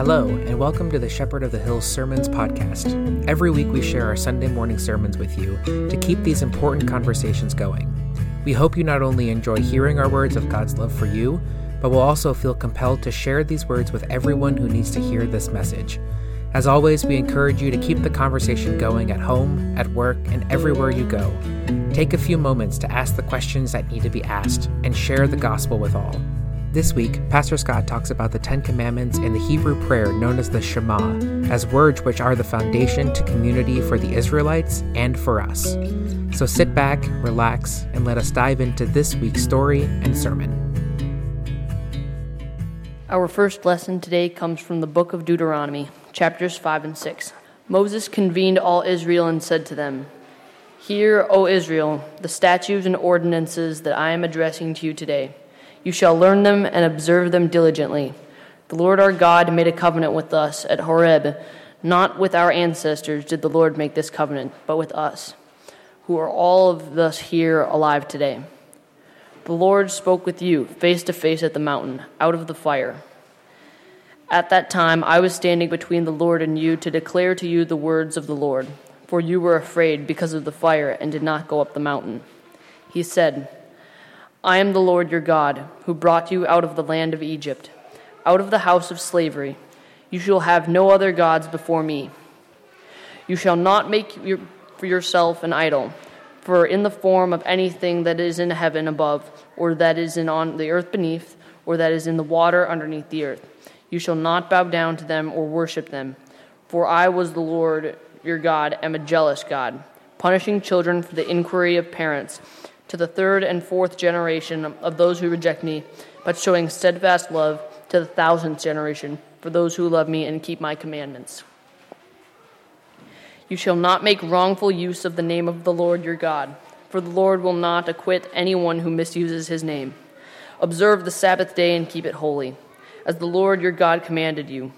Hello, and welcome to the Shepherd of the Hills Sermons podcast. Every week we share our Sunday morning sermons with you to keep these important conversations going. We hope you not only enjoy hearing our words of God's love for you, but will also feel compelled to share these words with everyone who needs to hear this message. As always, we encourage you to keep the conversation going at home, at work, and everywhere you go. Take a few moments to ask the questions that need to be asked and share the gospel with all. This week, Pastor Scott talks about the Ten Commandments and the Hebrew prayer known as the Shema, as words which are the foundation to community for the Israelites and for us. So sit back, relax, and let us dive into this week's story and sermon. Our first lesson today comes from the book of Deuteronomy, chapters 5 and 6. Moses convened all Israel and said to them, Hear, O Israel, the statutes and ordinances that I am addressing to you today. You shall learn them and observe them diligently. The Lord our God made a covenant with us at Horeb. Not with our ancestors did the Lord make this covenant, but with us, who are all of us here alive today. The Lord spoke with you face to face at the mountain, out of the fire. At that time I was standing between the Lord and you to declare to you the words of the Lord, for you were afraid because of the fire and did not go up the mountain. He said, I am the Lord your God, who brought you out of the land of Egypt, out of the house of slavery. You shall have no other gods before me. You shall not make your, for yourself an idol, for in the form of anything that is in heaven above, or that is in on the earth beneath, or that is in the water underneath the earth. You shall not bow down to them or worship them. For I was the Lord your God, am a jealous God, punishing children for the inquiry of parents to the third and fourth generation of those who reject me, but showing steadfast love to the thousandth generation for those who love me and keep my commandments. You shall not make wrongful use of the name of the Lord your God, for the Lord will not acquit anyone who misuses his name. Observe the Sabbath day and keep it holy, as the Lord your God commanded you.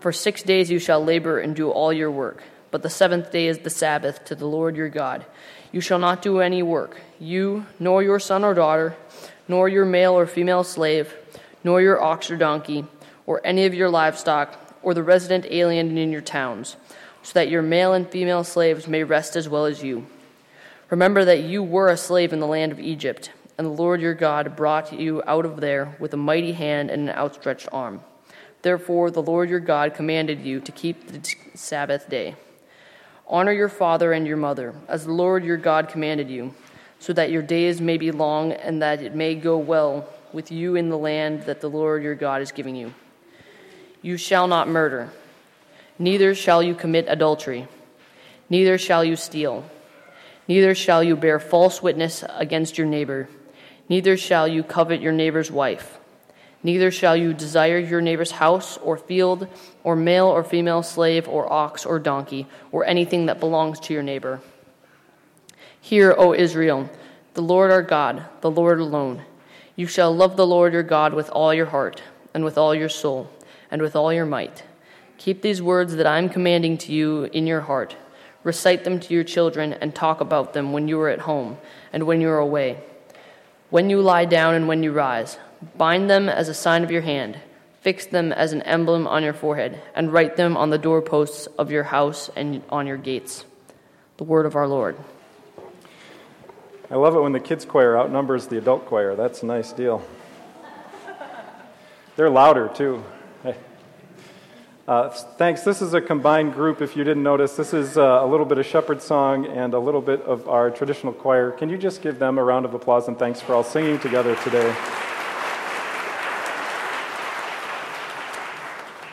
For six days you shall labor and do all your work, but the seventh day is the Sabbath to the Lord your God. You shall not do any work, you, nor your son or daughter, nor your male or female slave, nor your ox or donkey, or any of your livestock, or the resident alien in your towns, so that your male and female slaves may rest as well as you. Remember that you were a slave in the land of Egypt, and the Lord your God brought you out of there with a mighty hand and an outstretched arm. Therefore, the Lord your God commanded you to keep the Sabbath day. Honor your father and your mother, as the Lord your God commanded you, so that your days may be long and that it may go well with you in the land that the Lord your God is giving you. You shall not murder, neither shall you commit adultery, neither shall you steal, neither shall you bear false witness against your neighbor, neither shall you covet your neighbor's wife. Neither shall you desire your neighbor's house or field, or male or female slave, or ox or donkey, or anything that belongs to your neighbor. Hear, O Israel, the Lord our God, the Lord alone. You shall love the Lord your God with all your heart, and with all your soul, and with all your might. Keep these words that I am commanding to you in your heart. Recite them to your children, and talk about them when you are at home, and when you are away, when you lie down, and when you rise. Bind them as a sign of your hand, fix them as an emblem on your forehead, and write them on the doorposts of your house and on your gates. The word of our Lord. I love it when the kids' choir outnumbers the adult choir. That's a nice deal. They're louder, too. Uh, thanks. This is a combined group, if you didn't notice. This is uh, a little bit of shepherd song and a little bit of our traditional choir. Can you just give them a round of applause and thanks for all singing together today?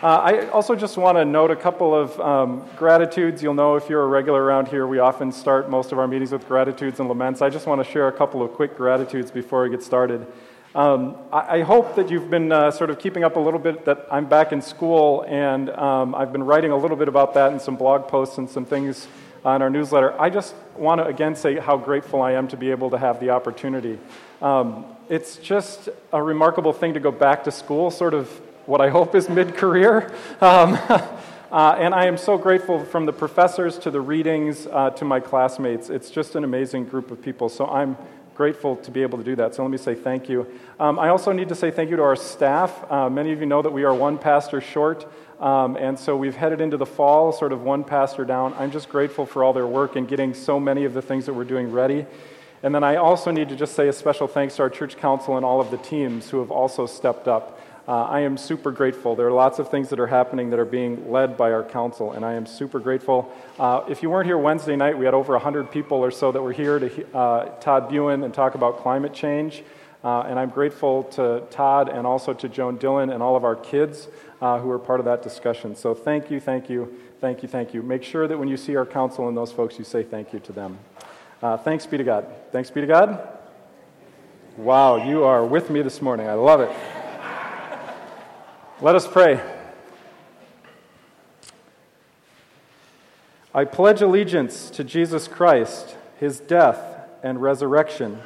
Uh, I also just want to note a couple of um, gratitudes. You'll know if you're a regular around here, we often start most of our meetings with gratitudes and laments. I just want to share a couple of quick gratitudes before we get started. Um, I, I, hope that you've been uh, sort of keeping up a little bit that I'm back in school, and um, I've been writing a little bit about that in some blog posts and some things on our newsletter. I just want to again say how grateful I am to be able to have the opportunity. Um, it's just a remarkable thing to go back to school, sort of what I hope is mid career. Um, uh, and I am so grateful from the professors to the readings uh, to my classmates. It's just an amazing group of people. So I'm grateful to be able to do that. So let me say thank you. Um, I also need to say thank you to our staff. Uh, many of you know that we are one pastor short. Um, and so we've headed into the fall, sort of one pastor down. I'm just grateful for all their work in getting so many of the things that we're doing ready. And then I also need to just say a special thanks to our church council and all of the teams who have also stepped up. Uh, I am super grateful. There are lots of things that are happening that are being led by our council, and I am super grateful. Uh, if you weren't here Wednesday night, we had over 100 people or so that were here to uh, Todd Buin and talk about climate change. Uh, and I'm grateful to Todd and also to Joan Dillon and all of our kids uh, who were part of that discussion. So thank you, thank you, thank you, thank you. Make sure that when you see our council and those folks, you say thank you to them. Uh, thanks be to God. Thanks be to God. Wow, you are with me this morning. I love it. Let us pray. I pledge allegiance to Jesus Christ, his death and resurrection,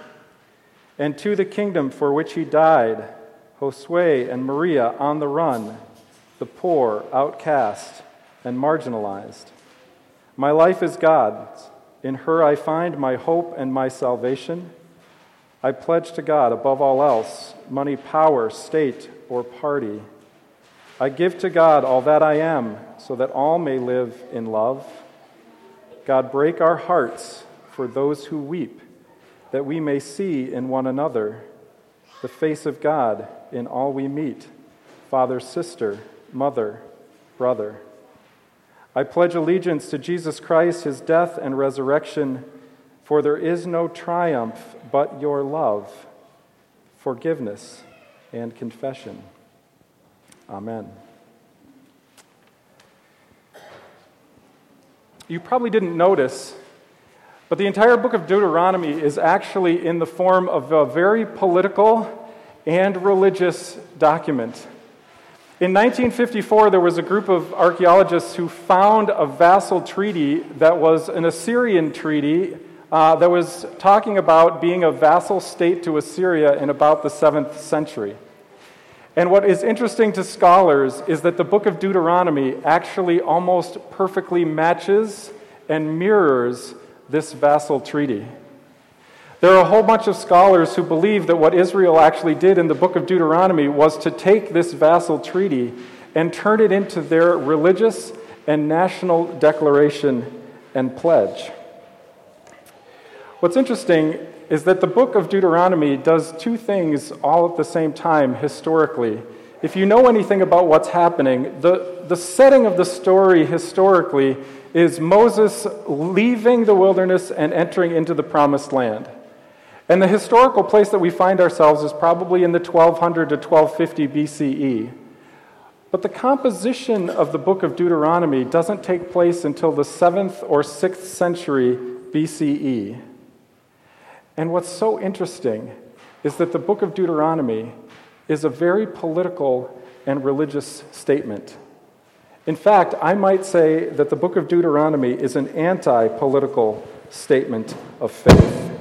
and to the kingdom for which he died, Josue and Maria on the run, the poor, outcast, and marginalized. My life is God's. In her I find my hope and my salvation. I pledge to God, above all else, money, power, state, or party I give to God all that I am, so that all may live in love. God, break our hearts for those who weep, that we may see in one another the face of God in all we meet father, sister, mother, brother. I pledge allegiance to Jesus Christ, his death and resurrection, for there is no triumph but your love, forgiveness, and confession. Amen. You probably didn't notice, but the entire book of Deuteronomy is actually in the form of a very political and religious document. In 1954, there was a group of archaeologists who found a vassal treaty that was an Assyrian treaty uh, that was talking about being a vassal state to Assyria in about the 7th century. And what is interesting to scholars is that the book of Deuteronomy actually almost perfectly matches and mirrors this vassal treaty. There are a whole bunch of scholars who believe that what Israel actually did in the book of Deuteronomy was to take this vassal treaty and turn it into their religious and national declaration and pledge. What's interesting is that the book of Deuteronomy does two things all at the same time historically. If you know anything about what's happening, the, the setting of the story historically is Moses leaving the wilderness and entering into the promised land. And the historical place that we find ourselves is probably in the 1200 to 1250 BCE. But the composition of the book of Deuteronomy doesn't take place until the 7th or 6th century BCE. And what's so interesting is that the book of Deuteronomy is a very political and religious statement. In fact, I might say that the book of Deuteronomy is an anti political statement of faith.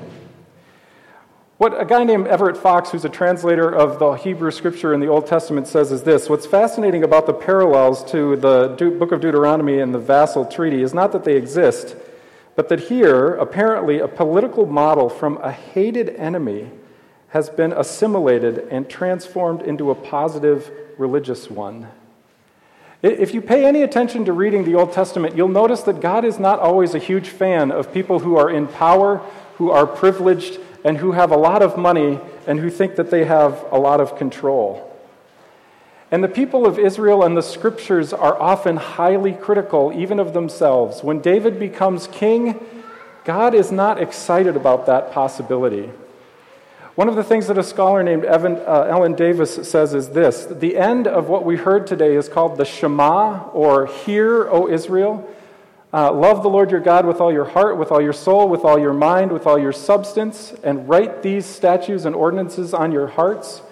What a guy named Everett Fox, who's a translator of the Hebrew scripture in the Old Testament, says is this What's fascinating about the parallels to the book of Deuteronomy and the vassal treaty is not that they exist, but that here, apparently, a political model from a hated enemy has been assimilated and transformed into a positive religious one. If you pay any attention to reading the Old Testament, you'll notice that God is not always a huge fan of people who are in power, who are privileged, and who have a lot of money, and who think that they have a lot of control. And the people of Israel and the scriptures are often highly critical, even of themselves. When David becomes king, God is not excited about that possibility. One of the things that a scholar named Evan, uh, Ellen Davis says is this The end of what we heard today is called the Shema, or Hear, O Israel. Uh, love the Lord your God with all your heart, with all your soul, with all your mind, with all your substance, and write these statutes and ordinances on your hearts.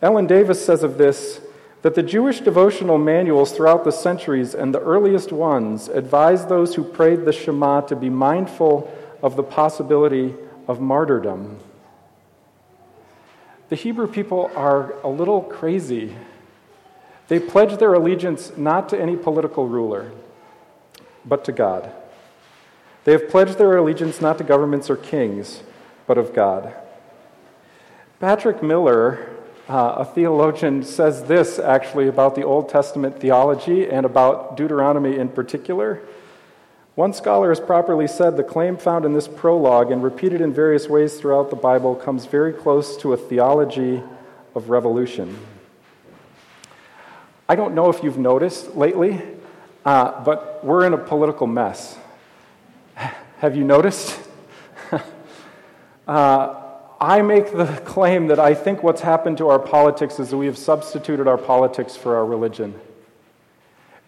Ellen Davis says of this, that the Jewish devotional manuals throughout the centuries and the earliest ones advised those who prayed the Shema to be mindful of the possibility of martyrdom. The Hebrew people are a little crazy. They pledge their allegiance not to any political ruler, but to God. They have pledged their allegiance not to governments or kings, but of God. Patrick Miller Uh, a theologian says this actually about the Old Testament theology and about Deuteronomy in particular. One scholar has properly said the claim found in this prologue and repeated in various ways throughout the Bible comes very close to a theology of revolution. I don't know if you've noticed lately, uh, but we're in a political mess. Have you noticed? uh, I make the claim that I think what's happened to our politics is that we have substituted our politics for our religion.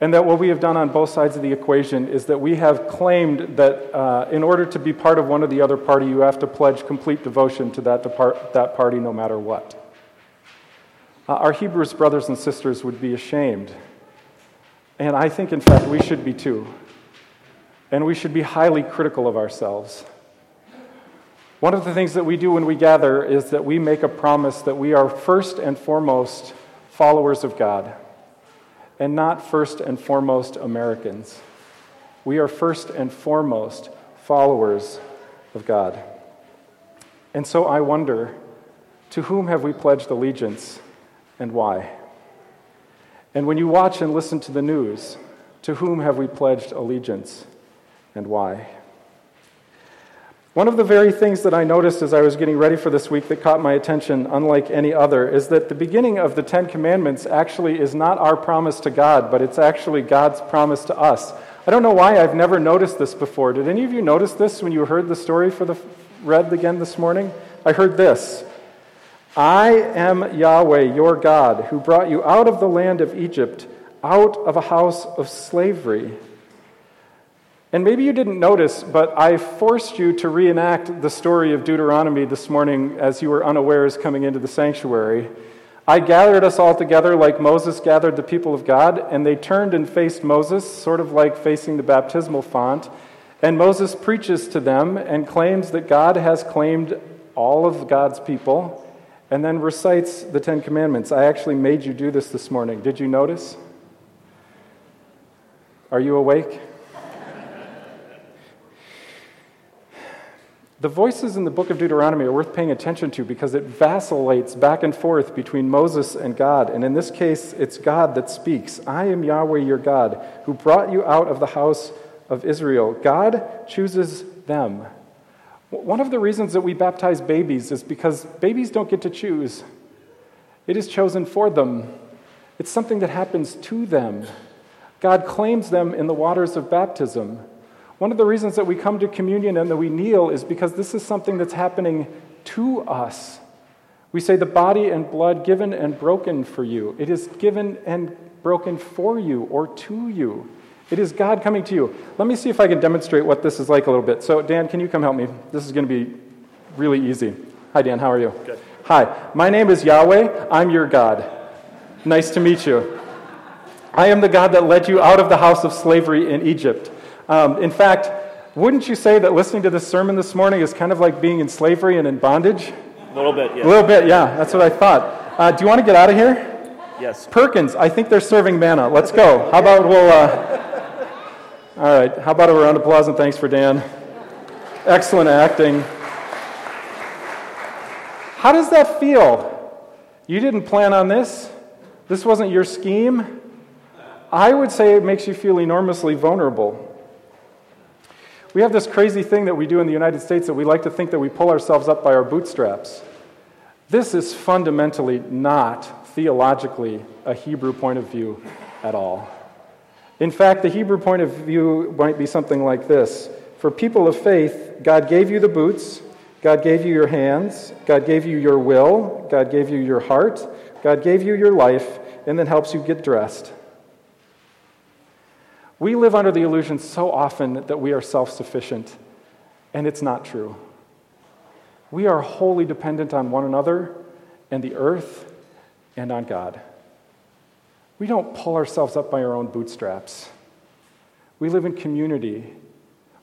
And that what we have done on both sides of the equation is that we have claimed that uh, in order to be part of one or the other party, you have to pledge complete devotion to that, depart- that party no matter what. Uh, our Hebrews brothers and sisters would be ashamed. And I think, in fact, we should be too. And we should be highly critical of ourselves. One of the things that we do when we gather is that we make a promise that we are first and foremost followers of God and not first and foremost Americans. We are first and foremost followers of God. And so I wonder to whom have we pledged allegiance and why? And when you watch and listen to the news, to whom have we pledged allegiance and why? One of the very things that I noticed as I was getting ready for this week that caught my attention, unlike any other, is that the beginning of the Ten Commandments actually is not our promise to God, but it's actually God's promise to us. I don't know why I've never noticed this before. Did any of you notice this when you heard the story for the read again this morning? I heard this. I am Yahweh, your God, who brought you out of the land of Egypt, out of a house of slavery. And maybe you didn't notice, but I forced you to reenact the story of Deuteronomy this morning as you were unawares coming into the sanctuary. I gathered us all together like Moses gathered the people of God, and they turned and faced Moses, sort of like facing the baptismal font. And Moses preaches to them and claims that God has claimed all of God's people, and then recites the Ten Commandments. I actually made you do this this morning. Did you notice? Are you awake? The voices in the book of Deuteronomy are worth paying attention to because it vacillates back and forth between Moses and God. And in this case, it's God that speaks. I am Yahweh your God, who brought you out of the house of Israel. God chooses them. One of the reasons that we baptize babies is because babies don't get to choose, it is chosen for them. It's something that happens to them. God claims them in the waters of baptism. One of the reasons that we come to communion and that we kneel is because this is something that's happening to us. We say, the body and blood given and broken for you. It is given and broken for you or to you. It is God coming to you. Let me see if I can demonstrate what this is like a little bit. So, Dan, can you come help me? This is going to be really easy. Hi, Dan. How are you? Good. Hi. My name is Yahweh. I'm your God. Nice to meet you. I am the God that led you out of the house of slavery in Egypt. Um, in fact, wouldn't you say that listening to this sermon this morning is kind of like being in slavery and in bondage? A little bit, yes. A little bit, yeah. That's what I thought. Uh, do you want to get out of here? Yes. Perkins, I think they're serving manna. Let's go. How about we'll. Uh, all right. How about a round of applause and thanks for Dan? Excellent acting. How does that feel? You didn't plan on this? This wasn't your scheme? I would say it makes you feel enormously vulnerable. We have this crazy thing that we do in the United States that we like to think that we pull ourselves up by our bootstraps. This is fundamentally not theologically a Hebrew point of view at all. In fact, the Hebrew point of view might be something like this For people of faith, God gave you the boots, God gave you your hands, God gave you your will, God gave you your heart, God gave you your life, and then helps you get dressed. We live under the illusion so often that we are self sufficient, and it's not true. We are wholly dependent on one another and the earth and on God. We don't pull ourselves up by our own bootstraps. We live in community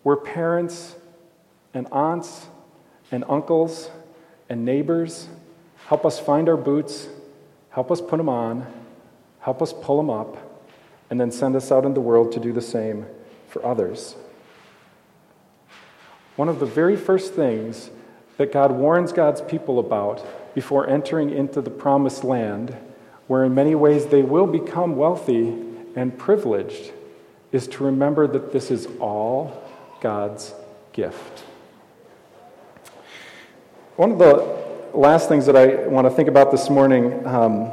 where parents and aunts and uncles and neighbors help us find our boots, help us put them on, help us pull them up and then send us out in the world to do the same for others. One of the very first things that God warns God's people about before entering into the promised land, where in many ways they will become wealthy and privileged, is to remember that this is all God's gift. One of the last things that I want to think about this morning um,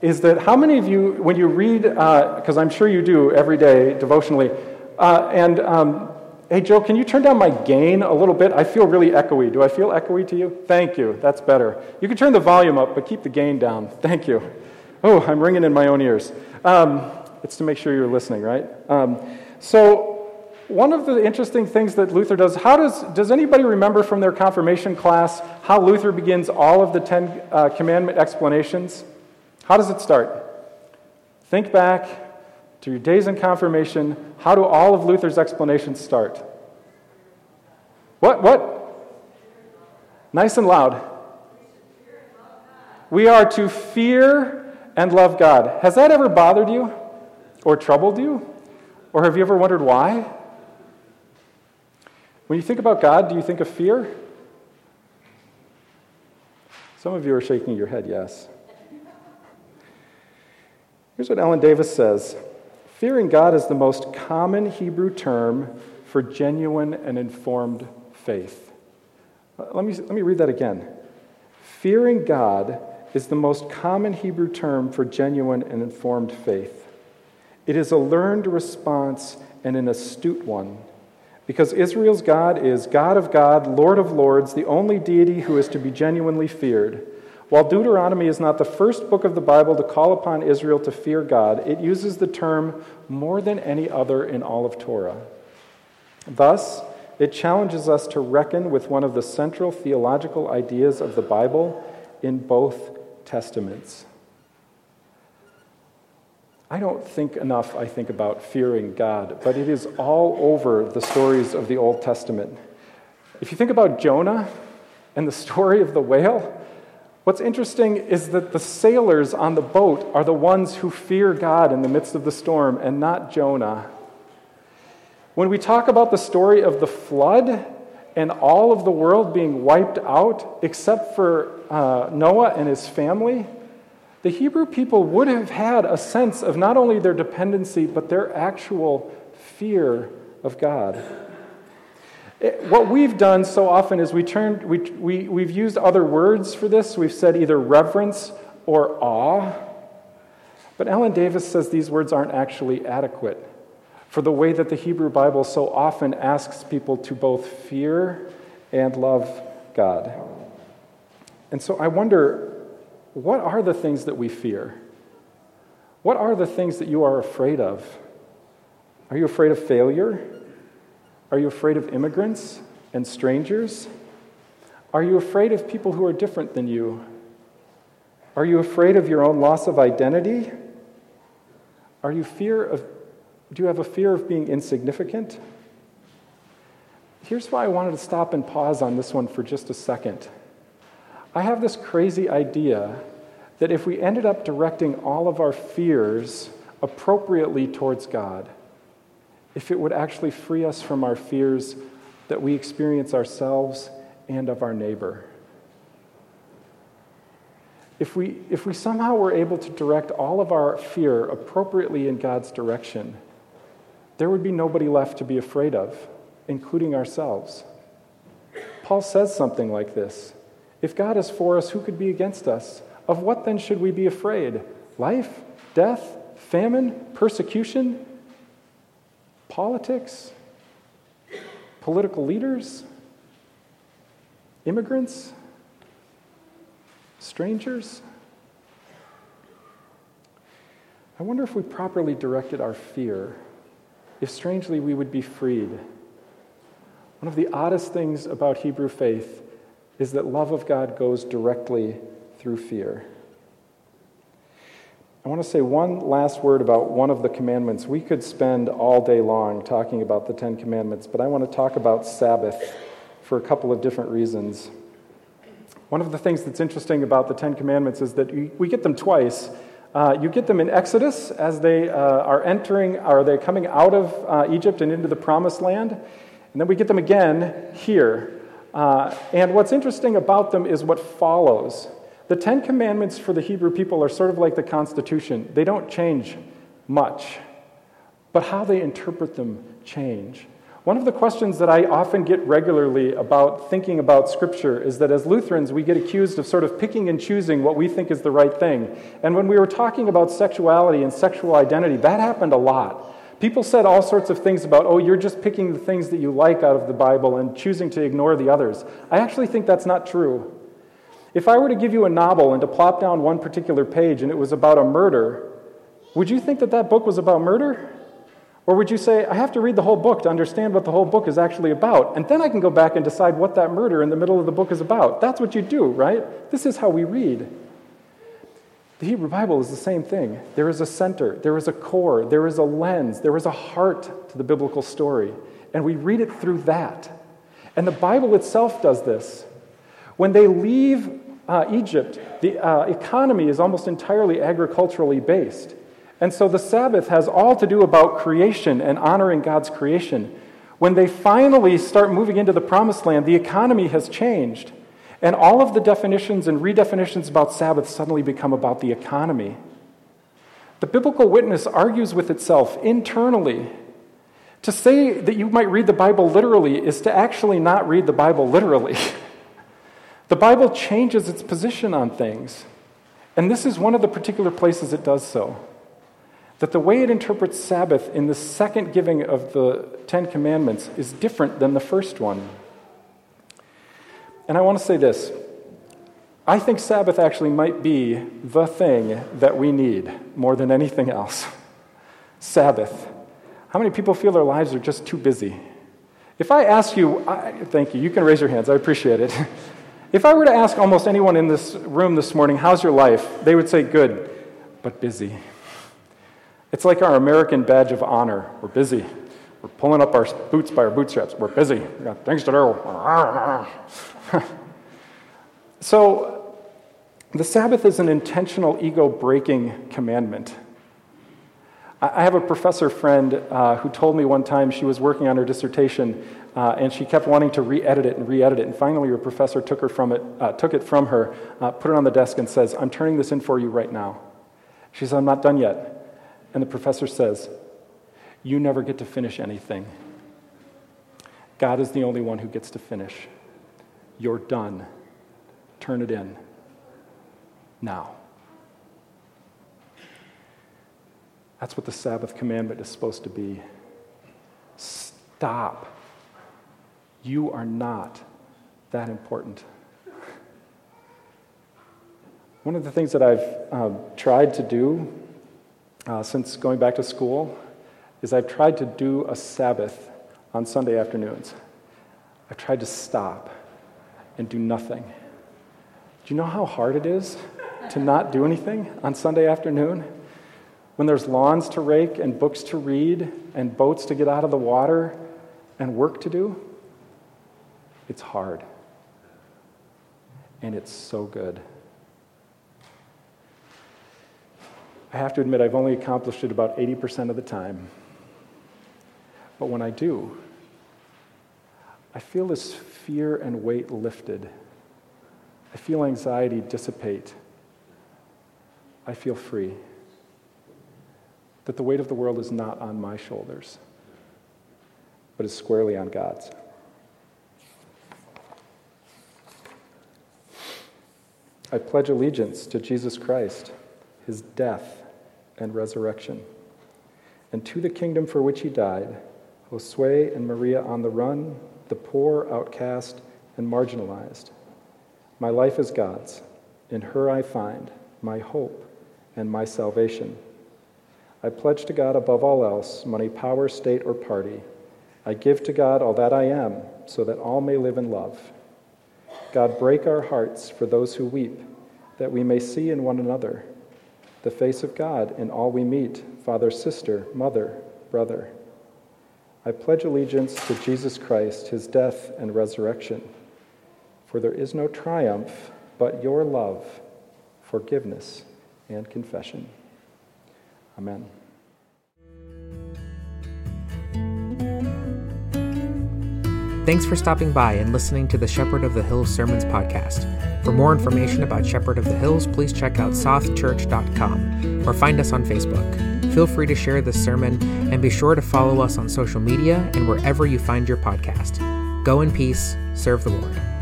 is that how many of you, when you read, because uh, I'm sure you do every day devotionally, uh, and um, hey, Joe, can you turn down my gain a little bit? I feel really echoey. Do I feel echoey to you? Thank you. That's better. You can turn the volume up, but keep the gain down. Thank you. Oh, I'm ringing in my own ears. Um, it's to make sure you're listening, right? Um, so, one of the interesting things that Luther does, how does, does anybody remember from their confirmation class how Luther begins all of the Ten uh, Commandment explanations? How does it start? Think back to your days in confirmation. How do all of Luther's explanations start? What? What? Nice and loud. We are to fear and love God. Has that ever bothered you or troubled you? Or have you ever wondered why? When you think about God, do you think of fear? Some of you are shaking your head, yes. Here's what Ellen Davis says Fearing God is the most common Hebrew term for genuine and informed faith. Let me, let me read that again. Fearing God is the most common Hebrew term for genuine and informed faith. It is a learned response and an astute one because Israel's God is God of God, Lord of lords, the only deity who is to be genuinely feared. While Deuteronomy is not the first book of the Bible to call upon Israel to fear God, it uses the term more than any other in all of Torah. Thus, it challenges us to reckon with one of the central theological ideas of the Bible in both Testaments. I don't think enough, I think, about fearing God, but it is all over the stories of the Old Testament. If you think about Jonah and the story of the whale, what's interesting is that the sailors on the boat are the ones who fear God in the midst of the storm and not Jonah. When we talk about the story of the flood and all of the world being wiped out except for uh, Noah and his family, the Hebrew people would have had a sense of not only their dependency, but their actual fear of God. What we've done so often is we turned, we, we, we've used other words for this. We've said either reverence or awe. But Ellen Davis says these words aren't actually adequate for the way that the Hebrew Bible so often asks people to both fear and love God. And so I wonder what are the things that we fear? What are the things that you are afraid of? Are you afraid of failure? Are you afraid of immigrants and strangers? Are you afraid of people who are different than you? Are you afraid of your own loss of identity? Are you fear of do you have a fear of being insignificant? Here's why I wanted to stop and pause on this one for just a second. I have this crazy idea that if we ended up directing all of our fears appropriately towards God, if it would actually free us from our fears that we experience ourselves and of our neighbor. If we, if we somehow were able to direct all of our fear appropriately in God's direction, there would be nobody left to be afraid of, including ourselves. Paul says something like this if God is for us, who could be against us? Of what then should we be afraid? Life, death, famine, persecution, politics, political leaders, immigrants, strangers? I wonder if we properly directed our fear, if strangely we would be freed. One of the oddest things about Hebrew faith is that love of God goes directly through fear. I want to say one last word about one of the commandments. We could spend all day long talking about the Ten Commandments, but I want to talk about Sabbath for a couple of different reasons. One of the things that's interesting about the Ten Commandments is that we get them twice. Uh, you get them in Exodus as they uh, are entering, are they coming out of uh, Egypt and into the Promised Land, and then we get them again here Uh, and what's interesting about them is what follows. The Ten Commandments for the Hebrew people are sort of like the Constitution, they don't change much, but how they interpret them change. One of the questions that I often get regularly about thinking about Scripture is that as Lutherans, we get accused of sort of picking and choosing what we think is the right thing. And when we were talking about sexuality and sexual identity, that happened a lot. People said all sorts of things about, oh, you're just picking the things that you like out of the Bible and choosing to ignore the others. I actually think that's not true. If I were to give you a novel and to plop down one particular page and it was about a murder, would you think that that book was about murder? Or would you say, I have to read the whole book to understand what the whole book is actually about, and then I can go back and decide what that murder in the middle of the book is about? That's what you do, right? This is how we read. The Hebrew Bible is the same thing. There is a center, there is a core, there is a lens, there is a heart to the biblical story, and we read it through that. And the Bible itself does this. When they leave uh, Egypt, the uh, economy is almost entirely agriculturally based. And so the Sabbath has all to do about creation and honoring God's creation. When they finally start moving into the promised land, the economy has changed. And all of the definitions and redefinitions about Sabbath suddenly become about the economy. The biblical witness argues with itself internally. To say that you might read the Bible literally is to actually not read the Bible literally. the Bible changes its position on things. And this is one of the particular places it does so that the way it interprets Sabbath in the second giving of the Ten Commandments is different than the first one. And I want to say this I think Sabbath actually might be the thing that we need more than anything else. Sabbath. How many people feel their lives are just too busy? If I ask you, I, thank you, you can raise your hands, I appreciate it. If I were to ask almost anyone in this room this morning, how's your life? They would say, good, but busy. It's like our American badge of honor. We're busy. We're pulling up our boots by our bootstraps. We're busy. We got things to do. so, the Sabbath is an intentional ego breaking commandment. I have a professor friend uh, who told me one time she was working on her dissertation uh, and she kept wanting to re-edit it and re-edit it. And finally, her professor took her from it, uh, took it from her, uh, put it on the desk, and says, "I'm turning this in for you right now." She said, "I'm not done yet." And the professor says, You never get to finish anything. God is the only one who gets to finish. You're done. Turn it in now. That's what the Sabbath commandment is supposed to be. Stop. You are not that important. One of the things that I've um, tried to do uh, since going back to school is I've tried to do a Sabbath on Sunday afternoons. I've tried to stop and do nothing. Do you know how hard it is to not do anything on Sunday afternoon? When there's lawns to rake and books to read and boats to get out of the water and work to do? It's hard. And it's so good. I have to admit, I've only accomplished it about 80% of the time. But when I do, I feel this fear and weight lifted. I feel anxiety dissipate. I feel free. That the weight of the world is not on my shoulders, but is squarely on God's. I pledge allegiance to Jesus Christ his death and resurrection, and to the kingdom for which he died, Josue and Maria on the run, the poor, outcast, and marginalized. My life is God's. In her I find my hope and my salvation. I pledge to God above all else money, power, state, or party. I give to God all that I am, so that all may live in love. God, break our hearts for those who weep, that we may see in one another the face of God in all we meet, father, sister, mother, brother. I pledge allegiance to Jesus Christ, his death and resurrection. For there is no triumph but your love, forgiveness, and confession. Amen. Thanks for stopping by and listening to the Shepherd of the Hills Sermons podcast. For more information about Shepherd of the Hills, please check out sothchurch.com or find us on Facebook. Feel free to share this sermon and be sure to follow us on social media and wherever you find your podcast. Go in peace, serve the Lord.